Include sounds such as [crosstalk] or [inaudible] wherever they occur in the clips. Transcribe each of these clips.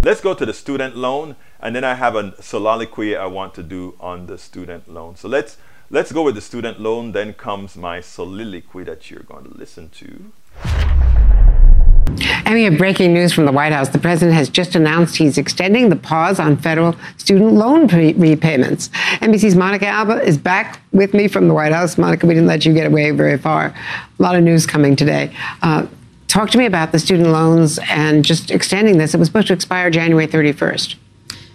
Let's go to the student loan, and then I have a soliloquy I want to do on the student loan. So let's let's go with the student loan. Then comes my soliloquy that you're going to listen to. And we have breaking news from the White House. The president has just announced he's extending the pause on federal student loan pre- repayments. NBC's Monica Alba is back with me from the White House. Monica, we didn't let you get away very far. A lot of news coming today. Uh, talk to me about the student loans and just extending this. It was supposed to expire January 31st.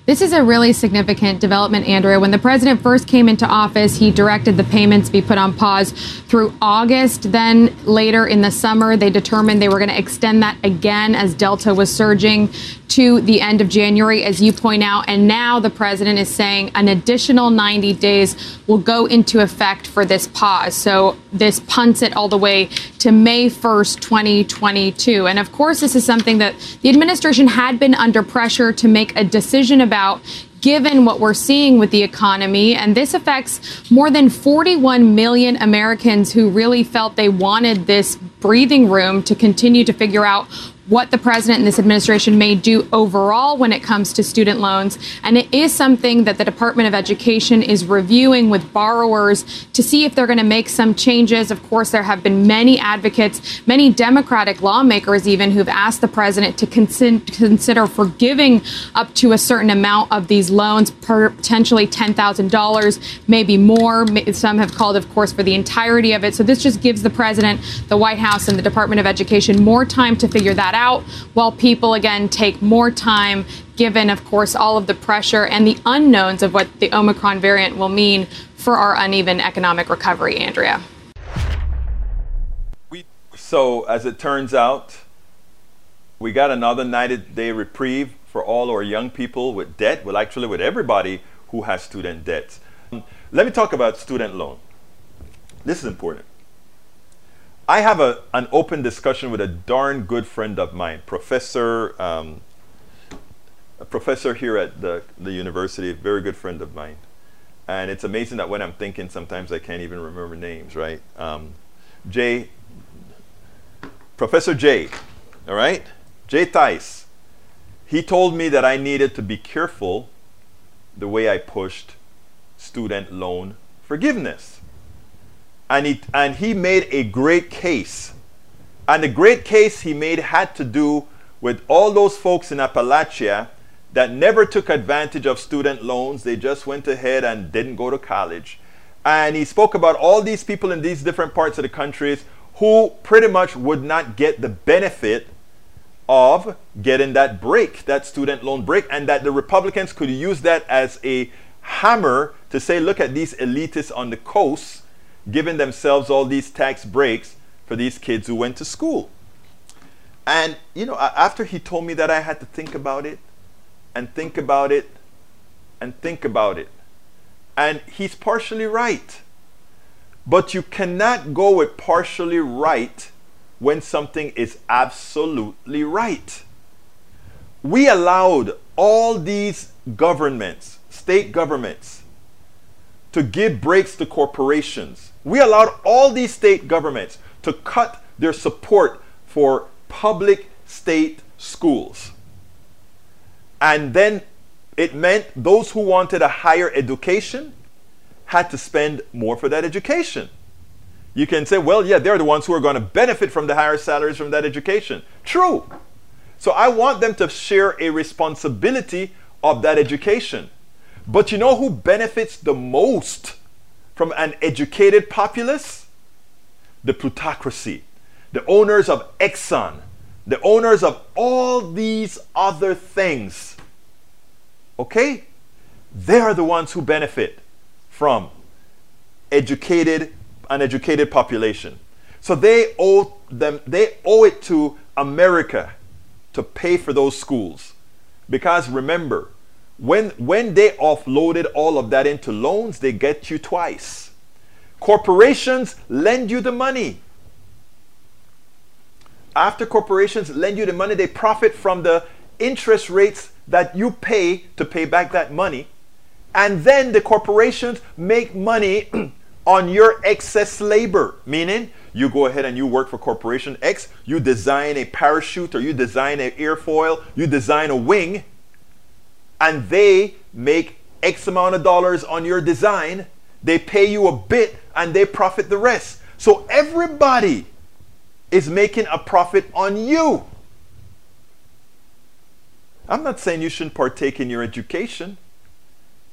This is a really significant development, Andrea. When the president first came into office, he directed the payments be put on pause through August. Then later in the summer, they determined they were going to extend that again as Delta was surging to the end of January, as you point out. And now the president is saying an additional 90 days will go into effect for this pause. So this punts it all the way to May 1st, 2022. And of course, this is something that the administration had been under pressure to make a decision about given what we're seeing with the economy. And this affects more than 41 million Americans who really felt they wanted this breathing room to continue to figure out what the president and this administration may do overall when it comes to student loans. And it is something that the Department of Education is reviewing with borrowers to see if they're going to make some changes. Of course, there have been many advocates, many Democratic lawmakers even, who've asked the president to consider forgiving up to a certain amount of these loans, potentially $10,000, maybe more. Some have called, of course, for the entirety of it. So this just gives the president, the White House, and the Department of Education more time to figure that that out while people, again, take more time given, of course, all of the pressure and the unknowns of what the Omicron variant will mean for our uneven economic recovery, Andrea. We, so, as it turns out, we got another 90 day reprieve for all our young people with debt, well, actually, with everybody who has student debts. Let me talk about student loan. This is important. I have a, an open discussion with a darn good friend of mine, Professor, um, a professor here at the, the university, a very good friend of mine. And it's amazing that when I'm thinking, sometimes I can't even remember names, right? Um, Jay, Professor Jay, all right? Jay Tice. He told me that I needed to be careful the way I pushed student loan forgiveness and he, and he made a great case. And the great case he made had to do with all those folks in Appalachia that never took advantage of student loans. They just went ahead and didn't go to college. And he spoke about all these people in these different parts of the countries who pretty much would not get the benefit of getting that break, that student loan break, and that the Republicans could use that as a hammer to say, look at these elitists on the coast giving themselves all these tax breaks for these kids who went to school. And, you know, after he told me that, I had to think about it and think about it and think about it. And he's partially right. But you cannot go with partially right when something is absolutely right. We allowed all these governments, state governments, to give breaks to corporations we allowed all these state governments to cut their support for public state schools. And then it meant those who wanted a higher education had to spend more for that education. You can say, well, yeah, they're the ones who are going to benefit from the higher salaries from that education. True. So I want them to share a responsibility of that education. But you know who benefits the most from an educated populace? The plutocracy, the owners of Exxon, the owners of all these other things. Okay? They are the ones who benefit from educated an educated population. So they owe them they owe it to America to pay for those schools. Because remember, when, when they offloaded all of that into loans, they get you twice. Corporations lend you the money. After corporations lend you the money, they profit from the interest rates that you pay to pay back that money. And then the corporations make money [clears throat] on your excess labor, meaning you go ahead and you work for corporation X, you design a parachute or you design an airfoil, you design a wing, and they make X amount of dollars on your design. They pay you a bit and they profit the rest. So everybody is making a profit on you. I'm not saying you shouldn't partake in your education,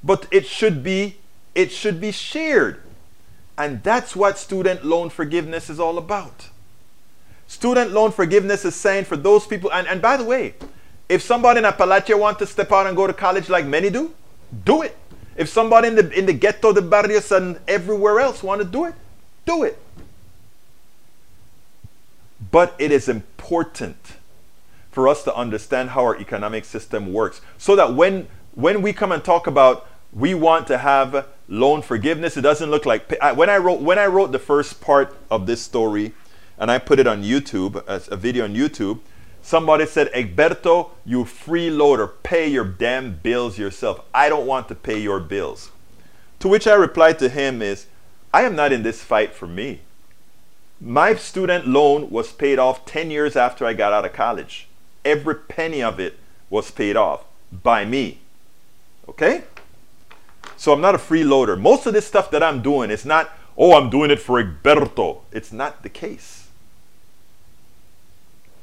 but it should be it should be shared. And that's what student loan forgiveness is all about. Student loan forgiveness is saying for those people, and, and by the way, if somebody in Appalachia want to step out and go to college like many do, do it. If somebody in the in the ghetto, the barrios, and everywhere else want to do it, do it. But it is important for us to understand how our economic system works so that when when we come and talk about we want to have loan forgiveness it doesn't look like when i wrote when i wrote the first part of this story and i put it on youtube as a video on youtube somebody said egberto you freeloader pay your damn bills yourself i don't want to pay your bills to which i replied to him is i am not in this fight for me my student loan was paid off 10 years after i got out of college every penny of it was paid off by me. Okay? So I'm not a freeloader. Most of this stuff that I'm doing is not, oh, I'm doing it for Egberto. It's not the case.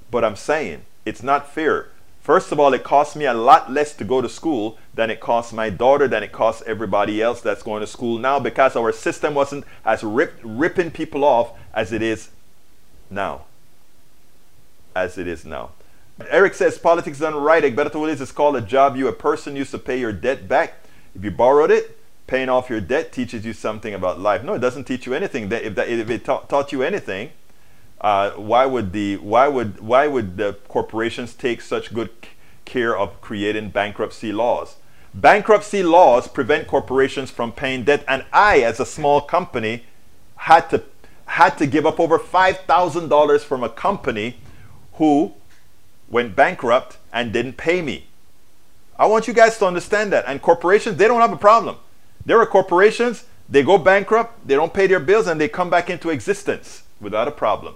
But I'm saying it's not fair. First of all, it costs me a lot less to go to school than it costs my daughter, than it costs everybody else that's going to school now because our system wasn't as rip, ripping people off as it is now. As it is now. Eric says politics done right. Egberto Willies is called a job you, a person used to pay your debt back. If you borrowed it, paying off your debt teaches you something about life. No, it doesn't teach you anything. If, that, if it ta taught you anything, uh, why would the why would why would the corporations take such good care of creating bankruptcy laws? Bankruptcy laws prevent corporations from paying debt, and I, as a small company, had to had to give up over five thousand dollars from a company who went bankrupt and didn't pay me. I want you guys to understand that. And corporations, they don't have a problem. There are corporations, they go bankrupt, they don't pay their bills, and they come back into existence without a problem